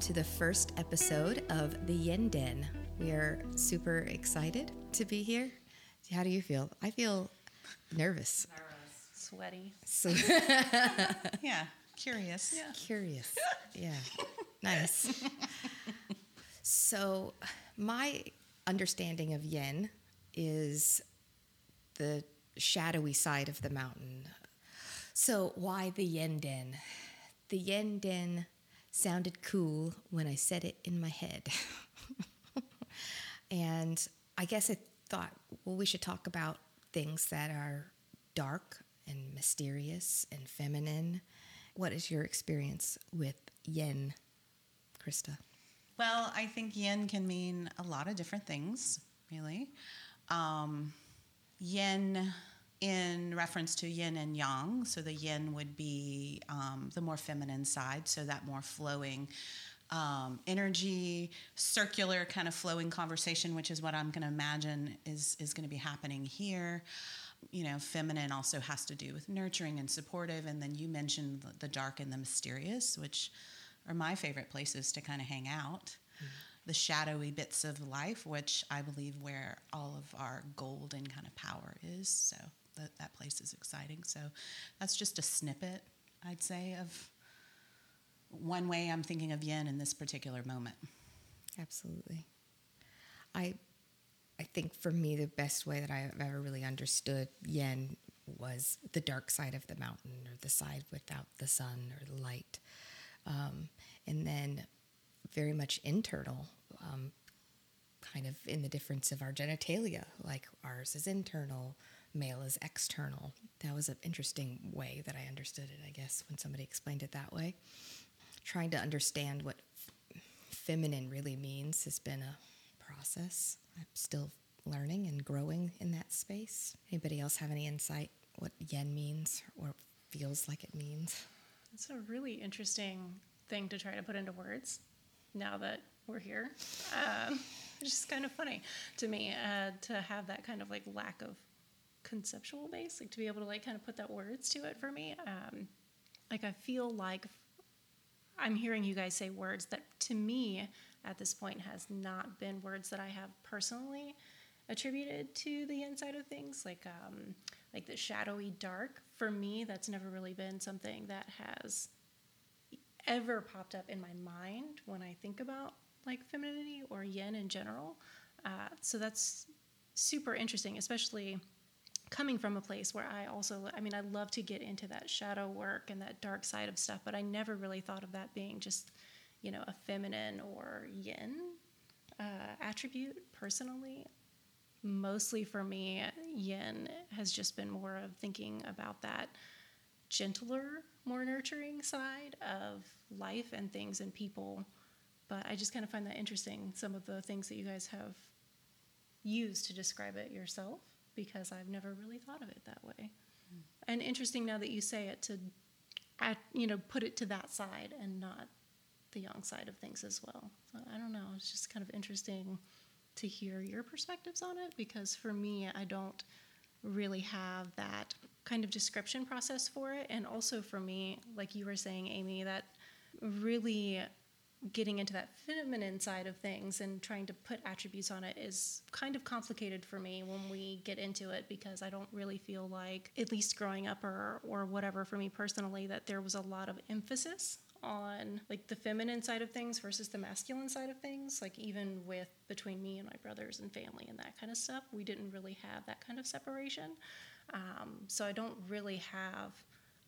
Hi, and welcome to the first episode of the Yin Den. We are super excited to be here. How do you feel? I feel nervous. Nervous. Sweaty. So Yeah, curious. Yeah. curious. Yeah. Nice. So, my understanding of yin is the shadowy side of the mountain. So, why the yin den? The yin den sounded cool when I said it in my head. and I guess I thought, well, we should talk about things that are dark and mysterious and feminine. What is your experience with yin, Krista? Well, I think yin can mean a lot of different things, really. Um, yin in reference to yin and yang. So the yin would be um, the more feminine side, so that more flowing um, energy, circular kind of flowing conversation, which is what I'm going to imagine is is going to be happening here. You know, feminine also has to do with nurturing and supportive, and then you mentioned the- dark and the mysterious, which are my favorite places to kind of hang out. The shadowy bits of life, which I believe where all of our golden kind of power is. So that, that place is exciting. So that's just a snippet, I'd say, of one way I'm thinking of yin in this particular moment. Absolutely. I I think for me the best way that I've ever really understood yin was the dark side of the mountain or the side without the sun or the light. Um, and then very much internal, um, kind of in the difference of our genitalia. Like ours is internal, male is external. That was an interesting way that I understood it, I guess, when somebody explained it that way. Trying to understand what feminine really means has been a process. I'm still learning and growing in that space. Anybody else have any insight what yin means or feels like it means? It's a really interesting thing to try to put into words now that we're here. Um, it's just kind of funny to me uh, to have that kind of like lack of conceptual base, like to be able to like kind of put that words to it for me. Um, like I feel like I'm hearing you guys say words that to me at this point has not been words that I have personally attributed to the inside of things like um, like the shadowy dark for me that's never really been something that has ever popped up in my mind when I think about like femininity or yin in general uh, so that's super interesting especially coming from a place where I also, I mean, I love to get into that shadow work and that dark side of stuff, but I never really thought of that being just, you know, a feminine or yin uh, attribute personally. Mostly for me, yin has just been more of thinking about that gentler, more nurturing side of life and things and people. But I just kind of find that interesting, some of the things that you guys have used to describe it yourself because I've never really thought of it that way. And interesting now that you say it to, add, you know, put it to that side and not the yang side of things as well. So I don't know. It's just kind of interesting to hear your perspectives on it because for me, I don't really have that kind of description process for it. And also for me, like you were saying, Amy, that really getting into that feminine side of things and trying to put attributes on it is kind of complicated for me when we get into it because I don't really feel like, at least growing up or, or whatever for me personally, that there was a lot of emphasis on like the feminine side of things versus the masculine side of things. Like even with between me and my brothers and family and that kind of stuff we didn't really have that kind of separation. Um, so i don't really have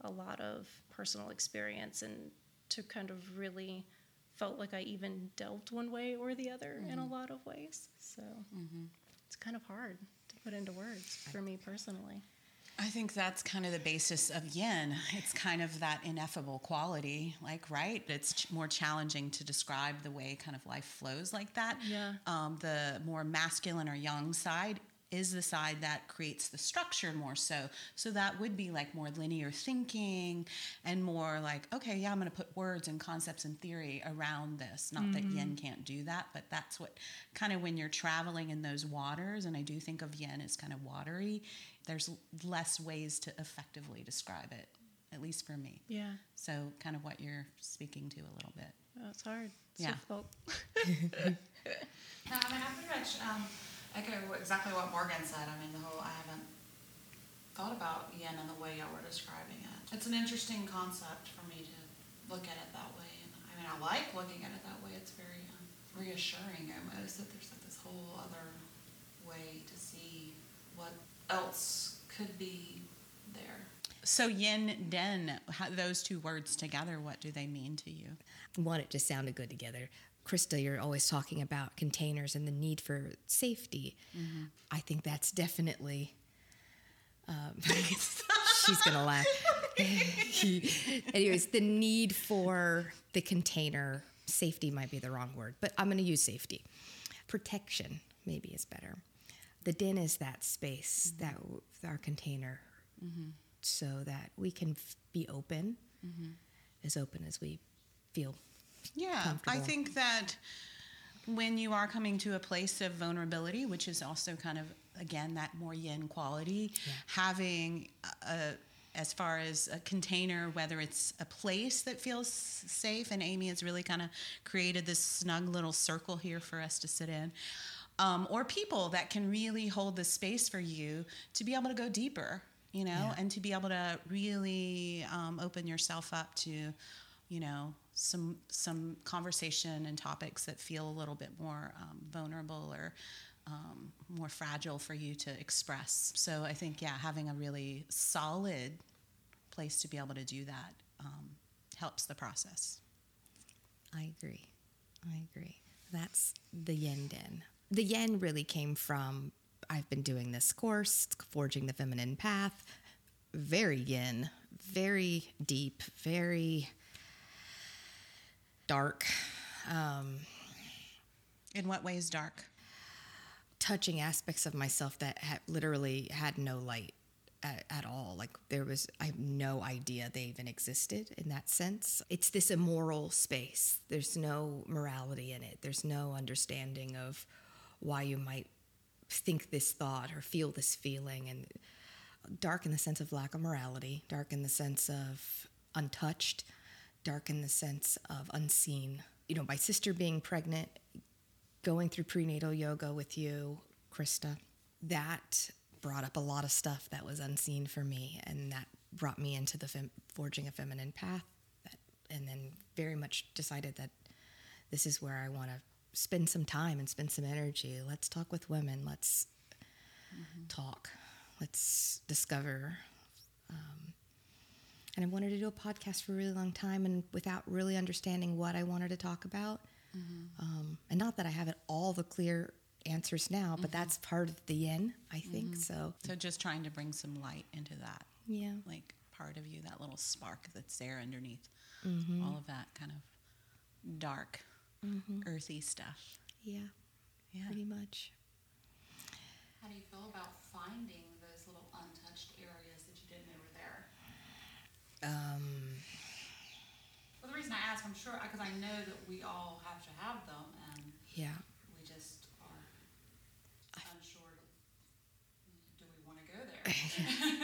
a lot of personal experience and to kind of really felt like I even delved one way or the other in a lot of ways. So it's kind of hard to put into words for me personally. I think that's kind of the basis of yin. It's kind of that ineffable quality, like, right? It's ch- more challenging to describe the way kind of life flows like that. Yeah. Um, the more masculine or yang side is the side that creates the structure more so. So that would be like more linear thinking and more like, okay, yeah, I'm going to put words and concepts and theory around this. Not that yin can't do that, but that's what kind of when you're traveling in those waters, and I do think of yin as kind of watery, there's less ways to effectively describe it at least for me. Yeah. So, kind of what you're speaking to a little bit. It's hard. It's Yeah. difficult. No, I mean, I pretty much um, echo exactly what Morgan said. I mean, the whole, I haven't thought about yin in the way y'all were describing it. It's an interesting concept for me to look at it that way. And I mean, I like looking at it that way. It's very um, reassuring almost that there's like this whole other way to see what else could be there. So, yin den, how, those two words together, what do they mean to you? One, it just sounded good together. Krista, you're always talking about containers and the need for safety. Mm-hmm. I think that's definitely. Um, she's gonna laugh. Anyways, the need for the container safety might be the wrong word, but I'm gonna use safety. Protection maybe is better. The den is that space mm-hmm. that our container, mm-hmm. so that we can f- be open, as open as we feel Yeah, I think that when you are coming to a place of vulnerability, which is also kind of again that more yin quality, having a as far as a container, whether it's a place that feels safe, and Amy has really kind of created this snug little circle here for us to sit in, um, or people that can really hold the space for you to be able to go deeper, you know, Yeah. and to be able to really um, open yourself up to, you know, some some conversation and topics that feel a little bit more um, vulnerable or um, more fragile for you to express. So I think yeah, having a really solid place to be able to do that um, helps the process. I agree. I agree. That's the yin den. The yin really came from I've been doing this course, Forging the Feminine Path. Very yin, very deep, very dark, um, In what ways dark? touching aspects of myself that had literally had no light at, at all. Like there was, I have no idea they even existed in that sense. It's this immoral space. There's no morality in it. There's no understanding of why you might think this thought or feel this feeling. And dark in the sense of lack of morality, dark in the sense of untouched, dark in the sense of unseen. You know, my sister being pregnant going through prenatal yoga with you, Krista, that brought up a lot of stuff that was unseen for me, and that brought me into the fem- forging a feminine path. That, and then very much decided that this is where I want to spend some time and spend some energy. Let's talk with women. Let's talk. Let's discover. Um, and I wanted to do a podcast for a really long time, and without really understanding what I wanted to talk about. Um, and not that I have it all the clear answers now, but that's part of the yin, I think. So So just trying to bring some light into that, yeah, like part of you, that little spark that's there underneath Mm-hmm. all of that kind of dark, earthy stuff. yeah, Yeah. pretty much. How do you feel about finding those little untouched areas that you didn't know were there? Um, Well, the reason I ask, I'm sure, because I know that we all have to have them, and yeah, we just are unsure. Do we want to go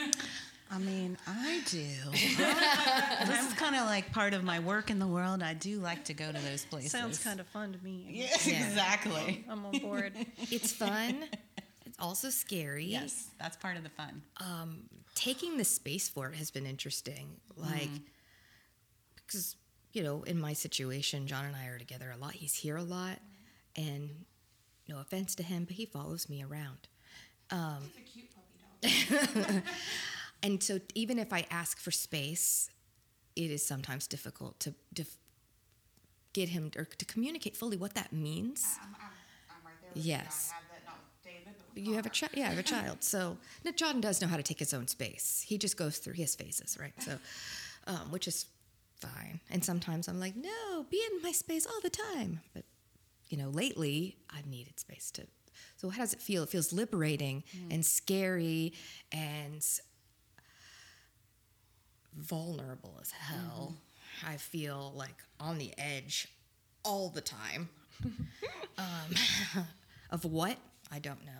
there? I mean, I do. this is kind of like part of my work in the world. I do like to go to those places. Sounds kind of fun to me. Yeah, Yeah. exactly. I'm on board. it's fun. It's also scary. Yes, that's part of the fun. um, taking the space for it has been interesting. Like, because, you know, in my situation, John and I are together a lot. He's here a lot. And no offense to him, but he follows me around. Um, It's a cute puppy dog. and so even if I ask for space, it is sometimes difficult to, def- get him or to communicate fully what that means. I'm, I'm, I'm right there with Yes. You. Have that, not with David, but with You have a child, yeah, I have a child. So now John does know how to take his own space. He just goes through his phases, right? So, um, which is fine. And sometimes I'm like, no, be in my space all the time. But you know, lately I've needed space to. So how does it feel? It feels liberating and scary and vulnerable as hell. I feel like on the edge all the time. um, of what? I don't know.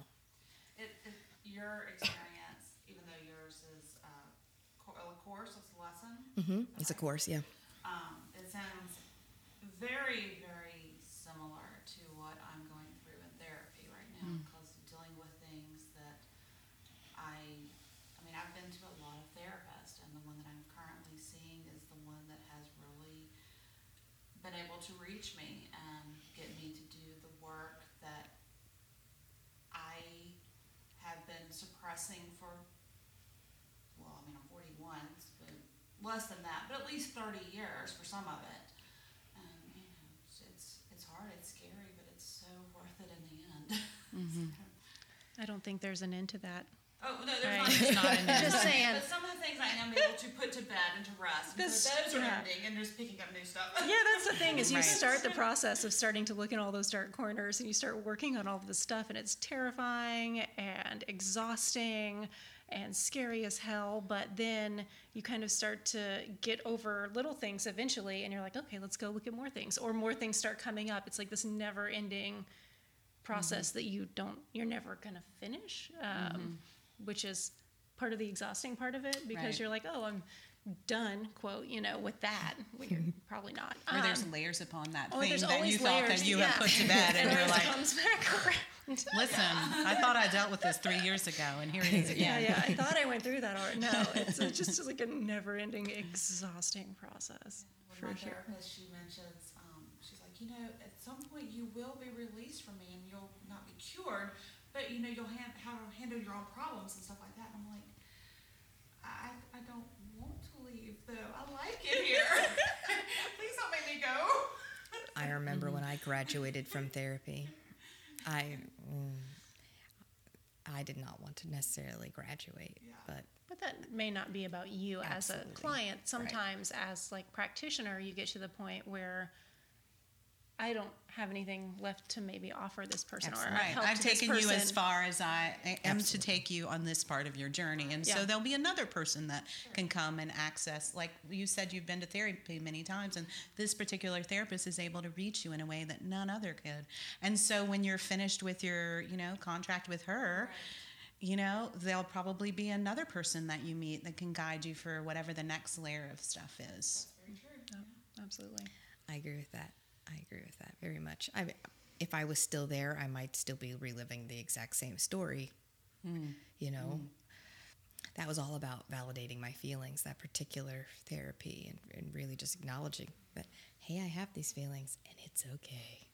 Your experience, even though yours is uh, a course, it's a lesson. hmm It's a course, yeah. Um, it sounds very, very similar to what I'm going through in therapy right now because dealing with things that I, I mean, I've been to a lot of therapists, and the one that I'm currently seeing is the one that has really been able to reach me and get me to do the work that I have been suppressing for well, I mean, I'm 41, it's been less than that, but at least 30 years for some of it. And, you know, it's, it's, it's hard, it's scary, but it's so worth it in the end. Mm-hmm. I don't think there's an end to that. Oh, no, there's Right. not, It's not an end. Just saying. But some of the things I am able to put to bed and to rest. And so That's- those are yeah. ending and just picking up new stuff. Yeah, that's the thing is you Right. start the process of starting to look in all those dark corners and you start working on all of this stuff and it's terrifying and exhausting and scary as hell, but then you kind of start to get over little things eventually and you're like, okay, let's go look at more things or more things start coming up. It's like this never ending process that you don't you're never going to finish um, which is part of the exhausting part of it because Right. you're like oh i'm done quote you know with that when you're probably not Or there's Um, layers upon that thing there's that you always thought layers, that you yeah. have put to bed, and, and you're it like, comes back around listen, I thought I dealt with this three years ago, and here it is yeah again. yeah i thought i went through that already no it's, it's just like a never-ending exhausting process With for my sure therapist, she mentions, um, she's like, you know, at some point you will be released from me and you'll not be cured, but you know, you'll have how to handle your own problems and stuff like that. And I'm like, I, I don't want to leave though. I like it here. Please don't make me go. I remember when I graduated from therapy, I mm, I did not want to necessarily graduate, Yeah. but But that may not be about you as a client. Sometimes as like practitioner, you get to the point where I don't have anything left to maybe offer this person or Absolutely. Right. help I've this taken you as far as I am to take you on this part of your journey. And so there'll be another person that can come and access, like you said, you've been to therapy many times, and this particular therapist is able to reach you in a way that none other could. And so when you're finished with your, you know, contract with her, you know, there'll probably be another person that you meet that can guide you for whatever the next layer of stuff is. Very true. Oh, absolutely. I agree with that. I agree with that very much. I, if I was still there, I might still be reliving the exact same story. You know, that was all about validating my feelings. That particular therapy, and, and really just acknowledging that, hey, I have these feelings, and it's okay.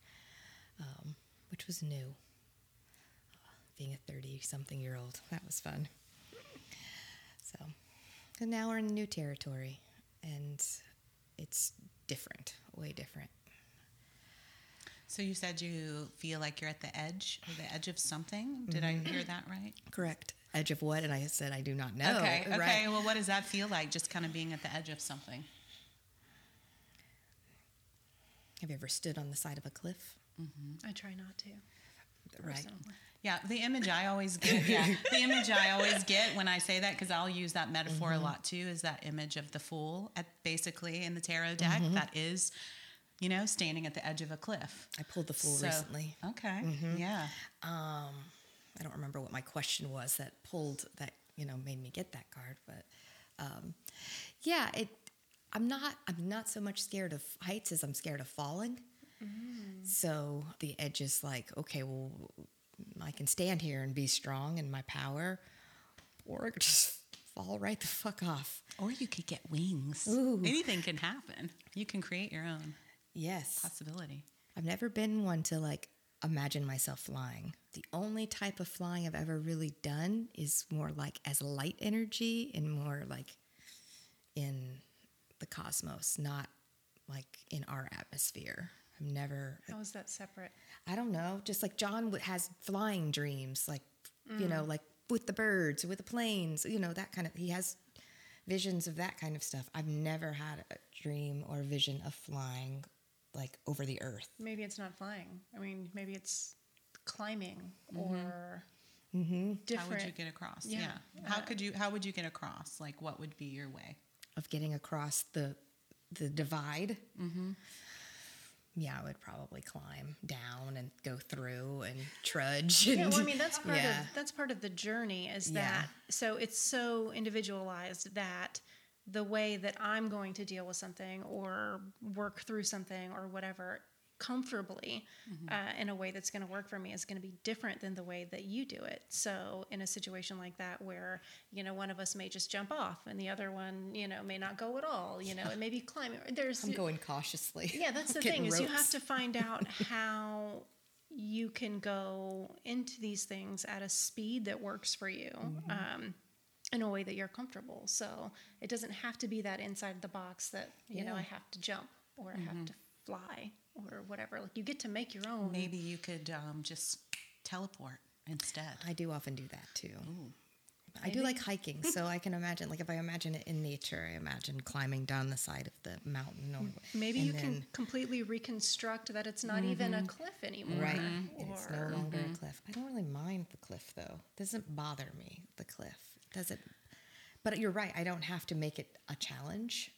Um, which was new. Uh, being a thirty-something year old, that was fun. So, and now we're in new territory, and it's different, way different. So you said you feel like you're at the edge, or the edge of something. Did I mm-hmm. hear that right? Correct. Edge of what? And I said I do not know. Okay. Okay. Right. Well, what does that feel like? Just kind of being at the edge of something. Have you ever stood on the side of a cliff? Mm-hmm. I try not to. Right. personally. Yeah, the image I always get. Yeah, the image I always get when I say that because I'll use that metaphor a mm-hmm. lot too. Is that image of the fool at basically in the tarot deck that is, you know, standing at the edge of a cliff. I pulled the fool So- recently. Okay. Yeah. Um, I don't remember what my question was that pulled that you know made me get that card, but um, yeah, it. I'm not. I'm not so much scared of heights as I'm scared of falling. So the edge is like, okay, well, I can stand here and be strong in my power, or just fall right the fuck off. Or you could get wings. Ooh. Anything can happen. You can create your own Yes. possibility. I've never been one to like imagine myself flying. The only type of flying I've ever really done is more like as light energy and more like in the cosmos, not like in our atmosphere. I've never, How is that separate? I don't know, just like John has flying dreams, like, you know, mm. like with the birds, with the planes, you know, that kind of, he has visions of that kind of stuff. I've never had a dream or vision of flying like over the earth. Maybe it's not flying. I mean, maybe it's climbing or Mm-hmm. different. How would you get across? Yeah. Yeah. How Uh, could you? How would you get across? Like, what would be your way? of getting across the the divide. Mm-hmm. Yeah, I would probably climb down and go through and trudge. And, Yeah, well, I mean that's part yeah. of that's part of the journey. Is Yeah. that so? It's so individualized that the way that I'm going to deal with something or work through something or whatever comfortably uh, in a way that's going to work for me is going to be different than the way that you do it. So, in a situation like that, where you know one of us may just jump off and the other one, you know, may not go at all, you know, it may be climbing. There's I'm going cautiously. yeah, that's the thing is you have to find out how you can go into these things at a speed that works for you. Mm-hmm. Um, in a way that you're comfortable. So it doesn't have to be that inside the box that, you know, I have to jump or I have mm-hmm. to fly or whatever. Like you get to make your own. Maybe you could um, just teleport instead. I do often do that too. I do like hiking, so I can imagine, like, if I imagine it in nature, I imagine climbing down the side of the mountain, or Maybe and you can completely reconstruct that it's not even a mm-hmm. cliff anymore. right, and it's no Or longer a mm-hmm. cliff. I don't really mind the cliff though; it doesn't bother me. The cliff doesn't. But you're right. I don't have to make it a challenge.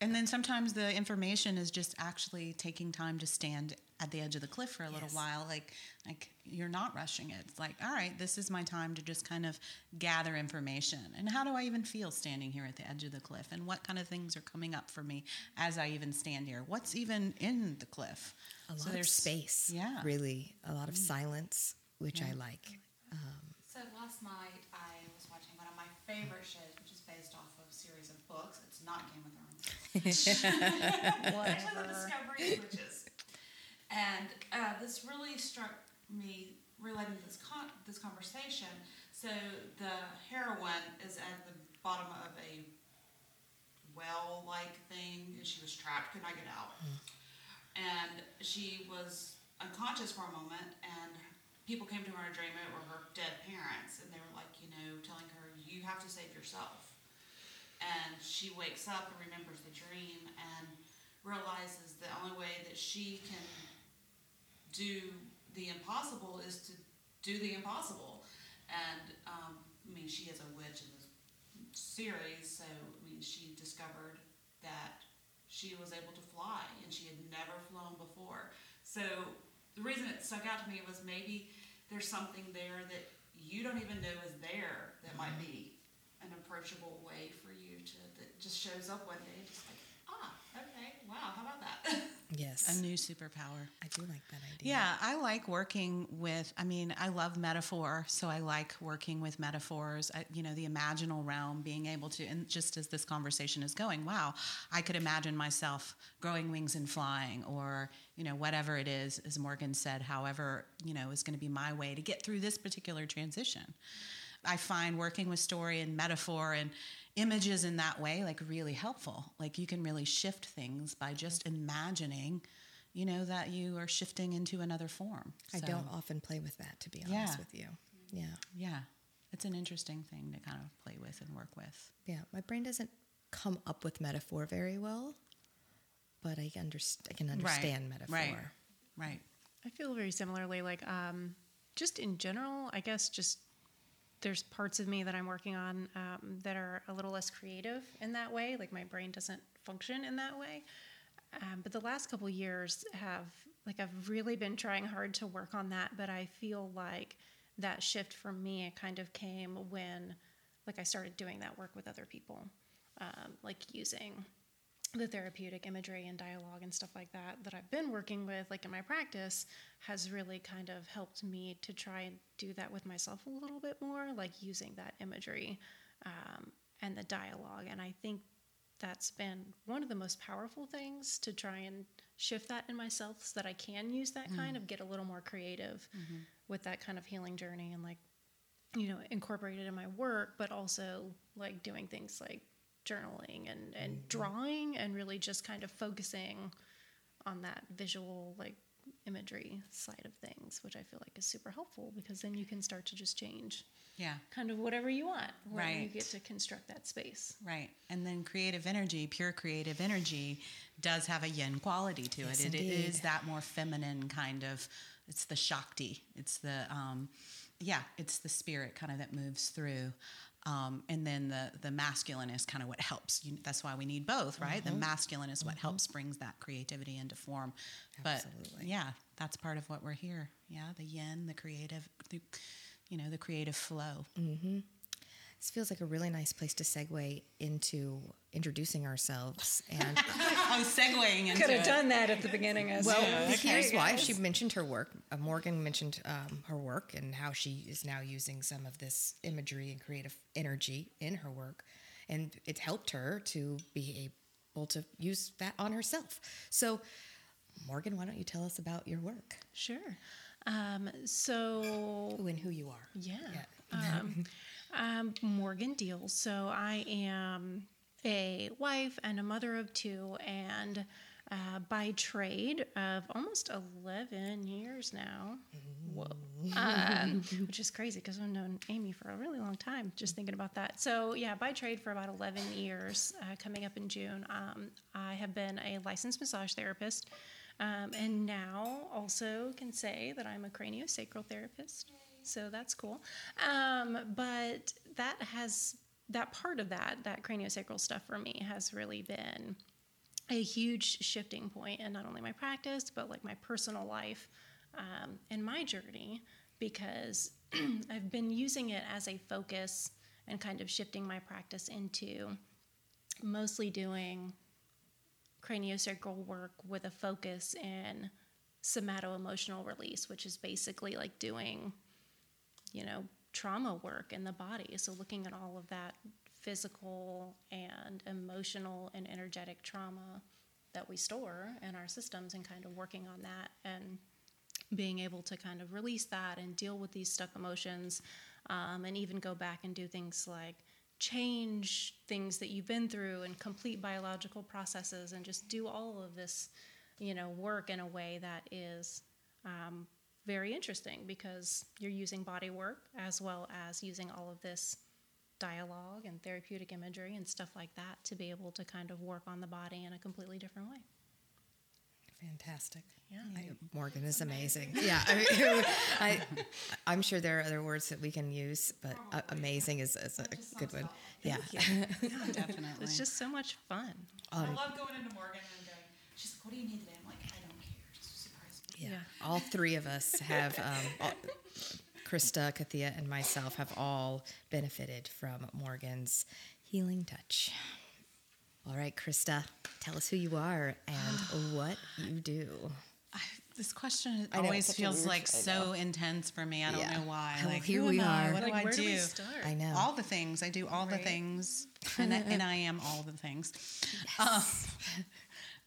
And then sometimes the information is just actually taking time to stand at the edge of the cliff for a little Yes. while. Like, like you're not rushing it. It's like, all right, this is my time to just kind of gather information. And how do I even feel standing here at the edge of the cliff? And what kind of things are coming up for me as I even stand here? What's even in the cliff? A lot So of there's- space. Yeah. really, a lot of mm. silence, which I like. Um, so last night I was watching one of my favorite shows, which is based off of a series of books. It's not Game of Thrones. Actually, The. Discovery of Witches. And uh, this really struck me relating to this con- this conversation. So the heroine is at the bottom of a well-like thing, and she was trapped, could not get out. And she was unconscious for a moment, and people came to her in a dream. It were her dead parents, and they were like, you know, telling her, "You have to save yourself." And she wakes up and remembers the dream and realizes the only way that she can do the impossible is to do the impossible. And um, I mean, she is a witch in this series, so I mean, she discovered that she was able to fly, and she had never flown before. So the reason it stuck out to me was maybe there's something there that you don't even know is there that might be an approachable way for you to that just shows up one day, just like ah, okay, wow, how about that? Yes, A new superpower. I do like that idea. Yeah, I like working with. I mean, I love metaphor, so I like working with metaphors. I, you know, the imaginal realm, being able to, and just as this conversation is going, wow, I could imagine myself growing wings and flying, or you know, whatever it is, as Morgan said, however, you know, is going to be my way to get through this particular transition. I find working with story and metaphor and images in that way like really helpful. Like you can really shift things by just imagining, you know, that you are shifting into another form. I So, don't often play with that, to be honest Yeah. with you. Yeah, Yeah, it's an interesting thing to kind of play with and work with. yeah. My brain doesn't come up with metaphor very well, but I underst- I can understand metaphor. Right. Right. I feel very similarly. Like, um, just in general, I guess just there's parts of me that I'm working on um, that are a little less creative in that way. Like my brain doesn't function in that way. Um, but the last couple years have like I've really been trying hard to work on that. But I feel like that shift for me kind of came when like I started doing that work with other people, um, like using the therapeutic imagery and dialogue and stuff like that that I've been working with, like in my practice, has really kind of helped me to try and do that with myself a little bit more, like using that imagery um, and the dialogue. And I think that's been one of the most powerful things to try and shift that in myself so that I can use that kind of get a little more creative with that kind of healing journey and like you know incorporate it in my work but also like doing things like journaling and, and drawing and really just kind of focusing on that visual like imagery side of things which i feel like is super helpful because then you can start to just change Yeah. kind of whatever you want when you get to construct that space Right. And then creative energy, pure creative energy, does have a yin quality to Yes, it. It is that more feminine kind of, it's the Shakti. It's the, um, yeah, it's the spirit kind of that moves through. Um, and then the, the masculine is kind of what helps. You, that's why we need both, right? Mm-hmm. The masculine is what helps brings that creativity into form. But Absolutely. yeah, that's part of what we're here. Yeah, the yin, the creative, the, you know, the creative flow. This feels like a really nice place to segue into introducing ourselves. And I was segueing into Could have it. done that at the beginning. As well, well. here's why. She mentioned her work. Uh, Morgan mentioned um, her work and how she is now using some of this imagery and creative energy in her work, and it's helped her to be able to use that on herself. So, Morgan, why don't you tell us about your work? Sure. Um, so Who and who you are. Yeah. Yeah. Um, I'm Morgan Deal. So I am a wife and a mother of two, and uh, by trade of almost 11 years now. Whoa. Um, which is crazy because I've known Amy for a really long time, just thinking about that. So, yeah, by trade for about 11 years, uh, coming up in June, um, I have been a licensed massage therapist. Um, and now also can say that I'm a craniosacral therapist. So that's cool. Um, but that has, that part of that, that craniosacral stuff for me has really been a huge shifting point in not only my practice, but like my personal life um, and my journey because I've been using it as a focus and kind of shifting my practice into mostly doing craniosacral work with a focus in somato emotional release, which is basically like doing, you know, trauma work in the body. So looking at all of that physical and emotional and energetic trauma that we store in our systems and kind of working on that and being able to kind of release that and deal with these stuck emotions um, and even go back and do things like change things that you've been through and complete biological processes and just do all of this you know work in a way that is um, very interesting because you're using body work as well as using all of this dialogue and therapeutic imagery and stuff like that to be able to kind of work on the body in a completely different way Fantastic. Yeah. I, Morgan is amazing. Yeah, I, I, I'm sure there are other words that we can use, but uh, amazing is, is a good one. Yeah. Definitely. it's just so much fun I love going into Morgan and going, she's like, what do you need today? I'm like, I don't care. Just surprise me. Yeah. Yeah. All three of us have, um, all, Krista, Kathia, and myself have all benefited from Morgan's healing touch. All right, Krista, tell us who you are and what you do. I, this question I know, always it's feels weird- like I so intense for me. I don't Yeah. know why. Well, like here who we am I? are. What like do I do? do we start I know. All the things. I do all the things, and I, and I am all the things. Um,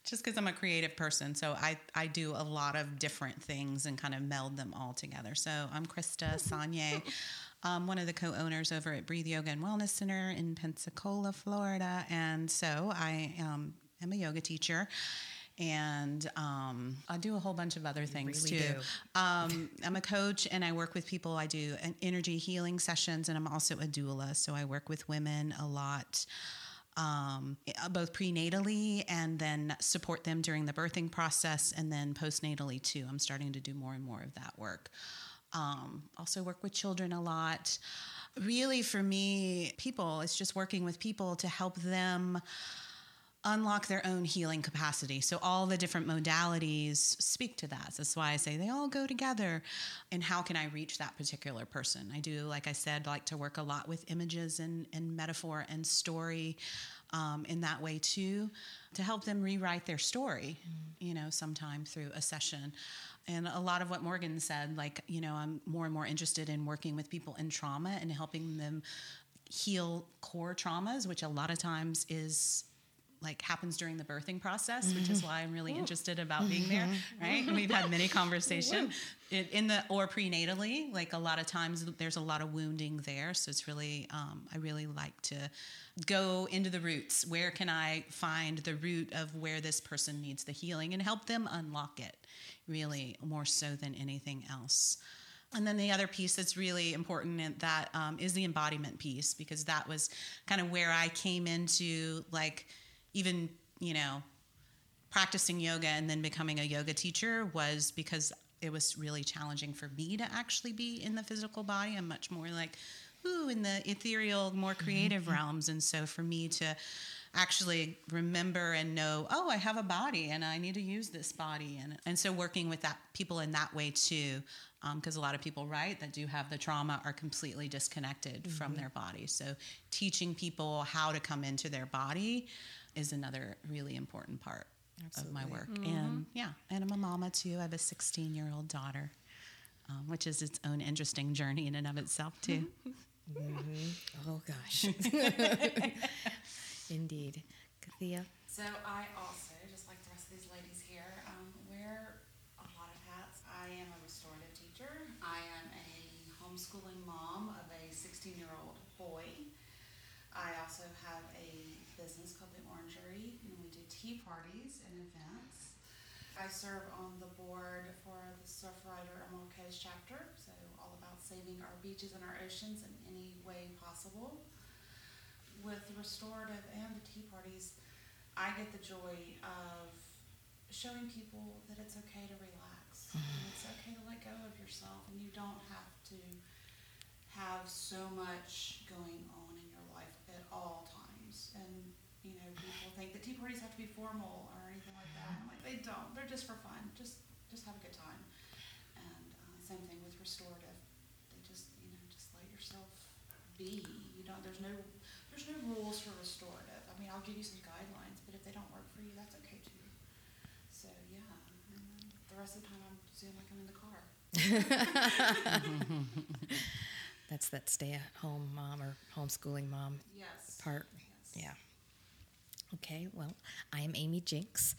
just because I'm a creative person, so I I do a lot of different things and kind of meld them all together. So I'm Krista Sanye. Um, one of the co-owners over at Breathe Yoga and Wellness Center in Pensacola, Florida, and so I um, am a yoga teacher, and um, I do a whole bunch of other things really too. Um, I'm a coach and I work with people. I do an energy healing sessions, and I'm also a doula. So I work with women a lot, um, both prenatally and then support them during the birthing process, and then postnatally too. I'm starting to do more and more of that work. Um, also work with children a lot. Really, for me, people, it's just working with people to help them unlock their own healing capacity. So all the different modalities speak to that. So That's why I say they all go together. And how can I reach that particular person? I do, like I said, like to work a lot with images and, and metaphor and story um, in that way too, to help them rewrite their story, you know, sometime through a session. And a lot of what Morgan said, like, you know, I'm more and more interested in working with people in trauma and helping them heal core traumas, which a lot of times is like happens during the birthing process, which is why I'm really interested about being there. Right? And we've had many conversations in, in the or prenatally. Like a lot of times, there's a lot of wounding there, so it's really um, I really like to go into the roots. Where can I find the root of where this person needs the healing and help them unlock it? Really, more so than anything else. And then the other piece that's really important in that um, is the embodiment piece because that was kind of where I came into like even you know practicing yoga and then becoming a yoga teacher was because it was really challenging for me to actually be in the physical body. I'm much more like ooh in the ethereal, more mm-hmm. creative realms, and so for me to actually remember and know, oh, I have a body and I need to use this body. And, and so working with that people in that way too, um, because a lot of people, right, that do have the trauma are completely disconnected from mm-hmm. their body. So teaching people how to come into their body is another really important part of my Absolutely. work. And yeah, and I'm a mama too. I have a 16 year old daughter, um, which is its own interesting journey in and of itself too. Oh gosh. Indeed. Thea. So I also, just like the rest of these ladies here, um, wear a lot of hats. I am a restorative teacher. I am a homeschooling mom of a 16-year-old boy. I also have a business called the Orangery, and we do tea parties and events. I serve on the board for the Surfrider Coast chapter, so all about saving our beaches and our oceans in any way possible with the restorative and the tea parties, I get the joy of showing people that it's okay to relax. And it's okay to let go of yourself, and you don't have to have so much going on in your life at all times. And you know, people think that tea parties have to be formal or anything like that. I'm like, they don't. They're just for fun. Just just have a good time. And uh, same thing with restorative. They just you know just let yourself be. You don't. There's no there's no rules for restorative. I mean, I'll give you some guidelines, but if they don't work for you, that's okay too. So yeah, and then the rest of the time I'm doing like I'm in the car. That's that stay at home mom or homeschooling mom Yes. part. Yes. Yeah. Okay, well, I am Amy Jinks,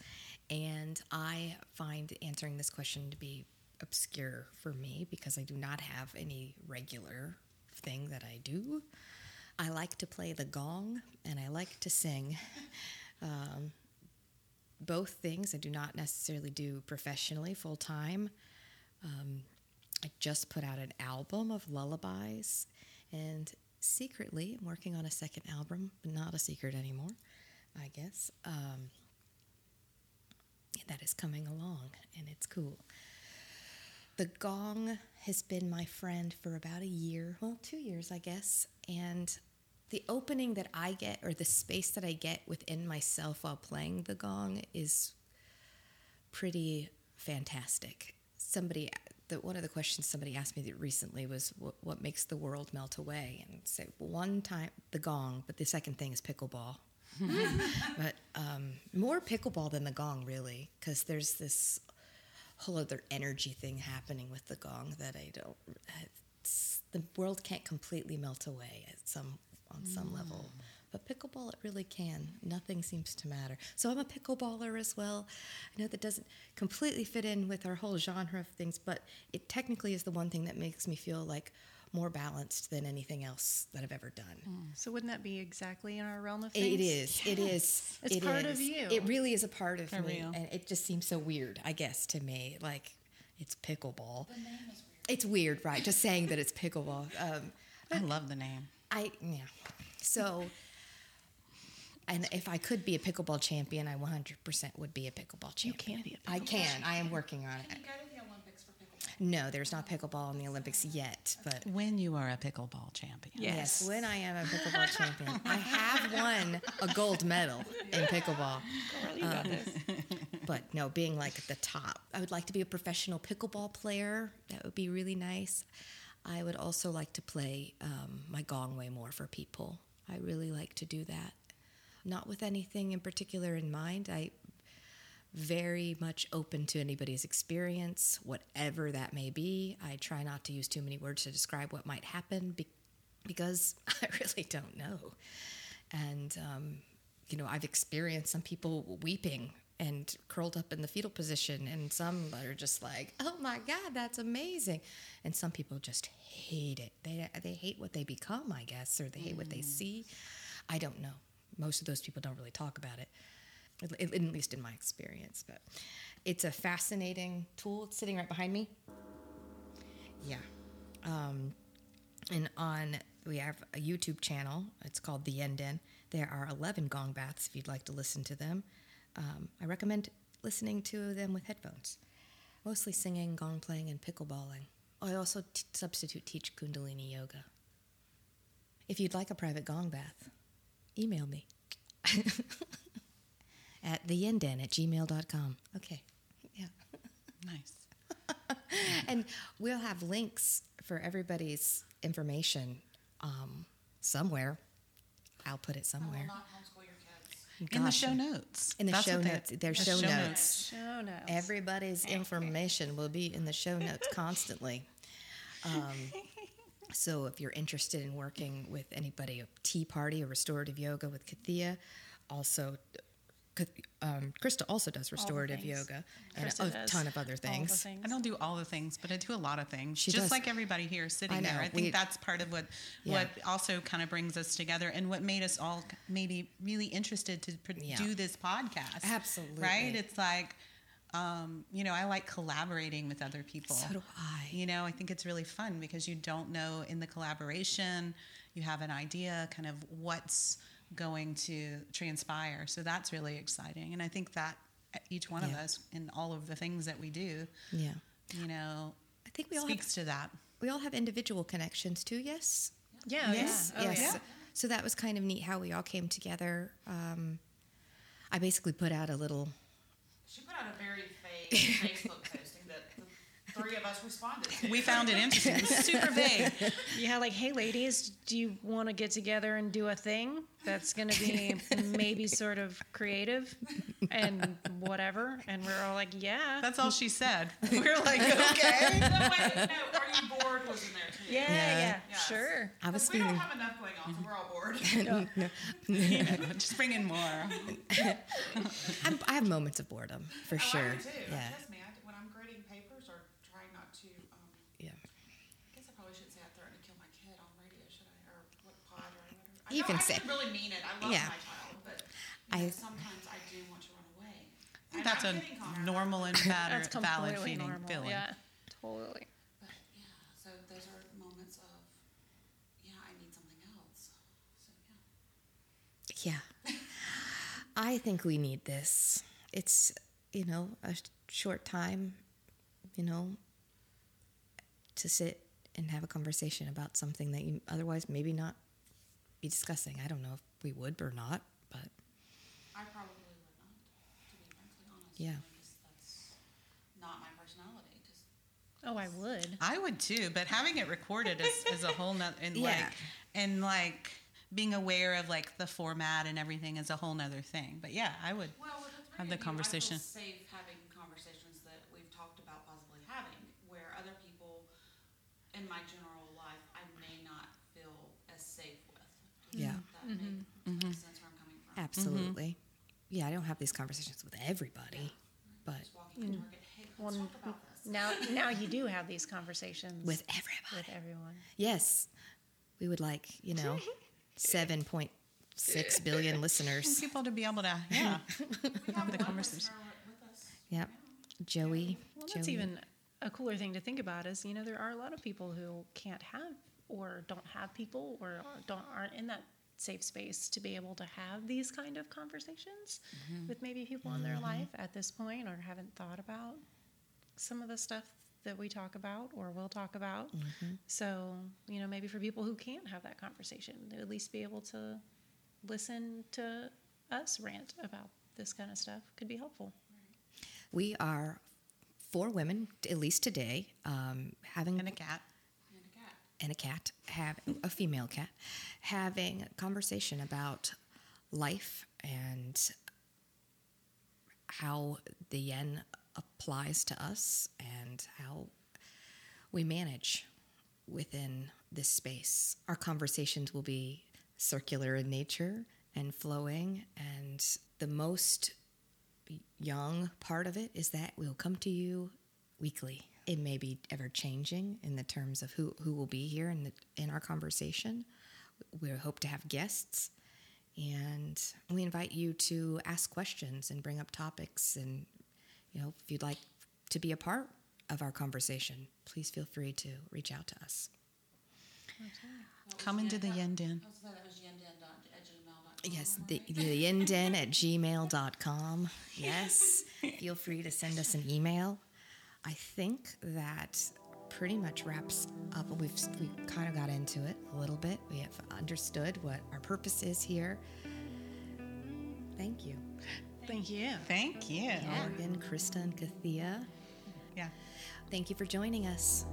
and I find answering this question to be obscure for me because I do not have any regular thing that I do. I like to play the gong and I like to sing. Um, both things I do not necessarily do professionally full time. Um, I just put out an album of lullabies, and secretly, I'm working on a second album, but not a secret anymore, I guess. Um, that is coming along, and it's cool. The gong has been my friend for about a year, well, two years, I guess, and the opening that I get, or the space that I get within myself while playing the gong, is pretty fantastic. Somebody, the, one of the questions somebody asked me recently was, "What, what makes the world melt away?" And say one time the gong, but the second thing is pickleball. but um, more pickleball than the gong, really, because there's this whole other energy thing happening with the gong that I don't. The world can't completely melt away at some on some level, but pickleball it really can. Nothing seems to matter. So I'm a pickleballer as well. I know that doesn't completely fit in with our whole genre of things, but it technically is the one thing that makes me feel like more balanced than anything else that I've ever done. So wouldn't that be exactly in our realm of things? It is. It is. It's it part of you. It really is a part of For me, real. and it just seems so weird. I guess to me, like it's pickleball. The name is weird. It's weird, right? Just saying that it's pickleball. Um, I love the name. I yeah. So, and if I could be a pickleball champion, I 100% would be a pickleball champion. You champion. can be a I pickleball can. I am working on Can it. you go to the Olympics for pickleball? No, there's not pickleball in the Olympics yet, but When you are a pickleball champion. Yes, Yes. when I am a pickleball champion, I have won a gold medal in pickleball. Girl, you got this. but no, being like at the top. I would like to be a professional pickleball player. That would be really nice. I would also like to play um, my gong way more for people. I really like to do that. Not with anything in particular in mind. I very much open to anybody's experience, whatever that may be. I try not to use too many words to describe what might happen be- because I really don't know. And, um, you know, I've experienced some people weeping and curled up in the fetal position, and some are just like, oh my God, that's amazing. And some people just hate it. They, they hate what they become, I guess, or they hate what they see. I don't know. Most of those people don't really talk about it at at least in my experience. But it's a fascinating tool. It's sitting right behind me. Yeah. Um, and on, we have a YouTube channel. It's called The Yin Den. There are 11 gong baths if you'd like to listen to them. Um, I recommend listening to them with headphones. Mostly singing, gong playing, and pickleballing. I also t- substitute teach Kundalini yoga. If you'd like a private gong bath, email me. at the yin den at gmail.com. Okay. Yeah. Nice. And we'll have links for everybody's information um, somewhere. I'll put it somewhere. not homeschool your kids. In the show notes. In the That's show notes. There's the show notes. Show notes. Everybody's information will be in the show notes constantly. Um, so if you're interested in working with anybody, a tea party or restorative yoga with Kathia, also, um, Krista also does restorative yoga and Krista a does ton of other all the things. I don't do all the things, but I do a lot of things. She Just does. like everybody here sitting I there. know. I think We- that's part of what Yeah. what also kind of brings us together and what made us all maybe really interested to pr- Yeah. do this podcast. Absolutely. Right? It's like um, you know, I like collaborating with other people. So do I. You know, I think it's really fun because you don't know in the collaboration, you have an idea kind of what's going to transpire. So that's really exciting. And I think that each one of us in all of the things that we do, Yeah. you know, I think we all speaks have, to that. we all have individual connections too. Yes. Yeah. yes. Yeah. Oh, yes. yeah. So that was kind of neat how we all came together. Um, I basically put out a little She put out a very fake Facebook posting that the three of us responded to. We found it interesting. It was super vague. Yeah, like, hey, ladies, do you want to get together and do a thing that's going to be maybe sort of creative and whatever? And we're all like, yeah. That's all she said. We are like, okay. no, wait, no, are you bored was in there too. yeah, yeah, Yeah. Yes. sure. I was we don't have enough going on, so we're all bored. You know, just bring in more. I'm, I have moments of boredom for Oh, sure. I do too. Yeah. Trust me, I, when I'm grading papers or trying not to, um, Yeah. I guess I probably shouldn't say I threatened to kill my kid on radio, should I? Or what pod or whatever. I You know can I say- didn't really mean it. I love Yeah. my child, but I- know, sometimes I do want to run away. I think And that's I'm a kidding, Connor. normal and valid, valid feeling. normal. feeling. Yeah, totally. But yeah, so those are moments of, yeah, I need something else. So yeah. Yeah. I think we need this. It's, you know, a short time, you know, to sit and have a conversation about something that you otherwise maybe not be discussing. I don't know if we would or not, but I probably would not, to be frankly honest. Yeah. Because that's not my personality. Just Oh, I would. I would too, but having it recorded is, is a whole nother, and like, Yeah. and like being aware of like the format and everything is a whole nother thing. But yeah, I would. Well, with the three Have of the you, conversation. I feel safe having conversations that we've talked about possibly having, where other people in my general life I may not feel as safe with. Yeah. That Mm-hmm. makes sense where I'm coming from. absolutely. Yeah, I don't have these conversations with everybody, but Just walking in Target, hey, let's Well, talk about this. Now, now you do have these conversations with everybody. with everyone. Yes. We would like, you know, 7.6 billion listeners. People to be able to, yeah. we have the one conversation. listener with us. Yep. Joey. Well, that's Joey. even a cooler thing to think about is, you know, there are a lot of people who can't have or don't have people or don't aren't in that safe space to be able to have these kind of conversations mm-hmm. with maybe people in their mm-hmm. life at this point or haven't thought about some of the stuff that we talk about or will talk about. Mm-hmm. So, you know, maybe for people who can't have that conversation, they'll at least be able to listen to us rant about this kind of stuff could be helpful. We are four women, at least today, um, having And a cat. And a cat. have a female cat, having a conversation about life and how the yin applies to us and how we manage within this space. Our conversations will be circular in nature and flowing, and the most young part of it is that we'll come to you weekly. It may be ever changing in the terms of who, who will be here in the, in our conversation. We hope to have guests, and we invite you to ask questions and bring up topics. And you know, if you'd like to be a part of our conversation, please feel free to reach out to us. Come into the yin den. I was gonna say that was yinden.gmail.com. Yes, the, the yinden at gmail.com. Yes, feel free to send us an email. I think that pretty much wraps up. We've we kind of got into it a little bit. We have understood what our purpose is here. Thank you. Thank you. Thank you. Morgan, Krista, and Kathia. Yeah. Thank you for joining us.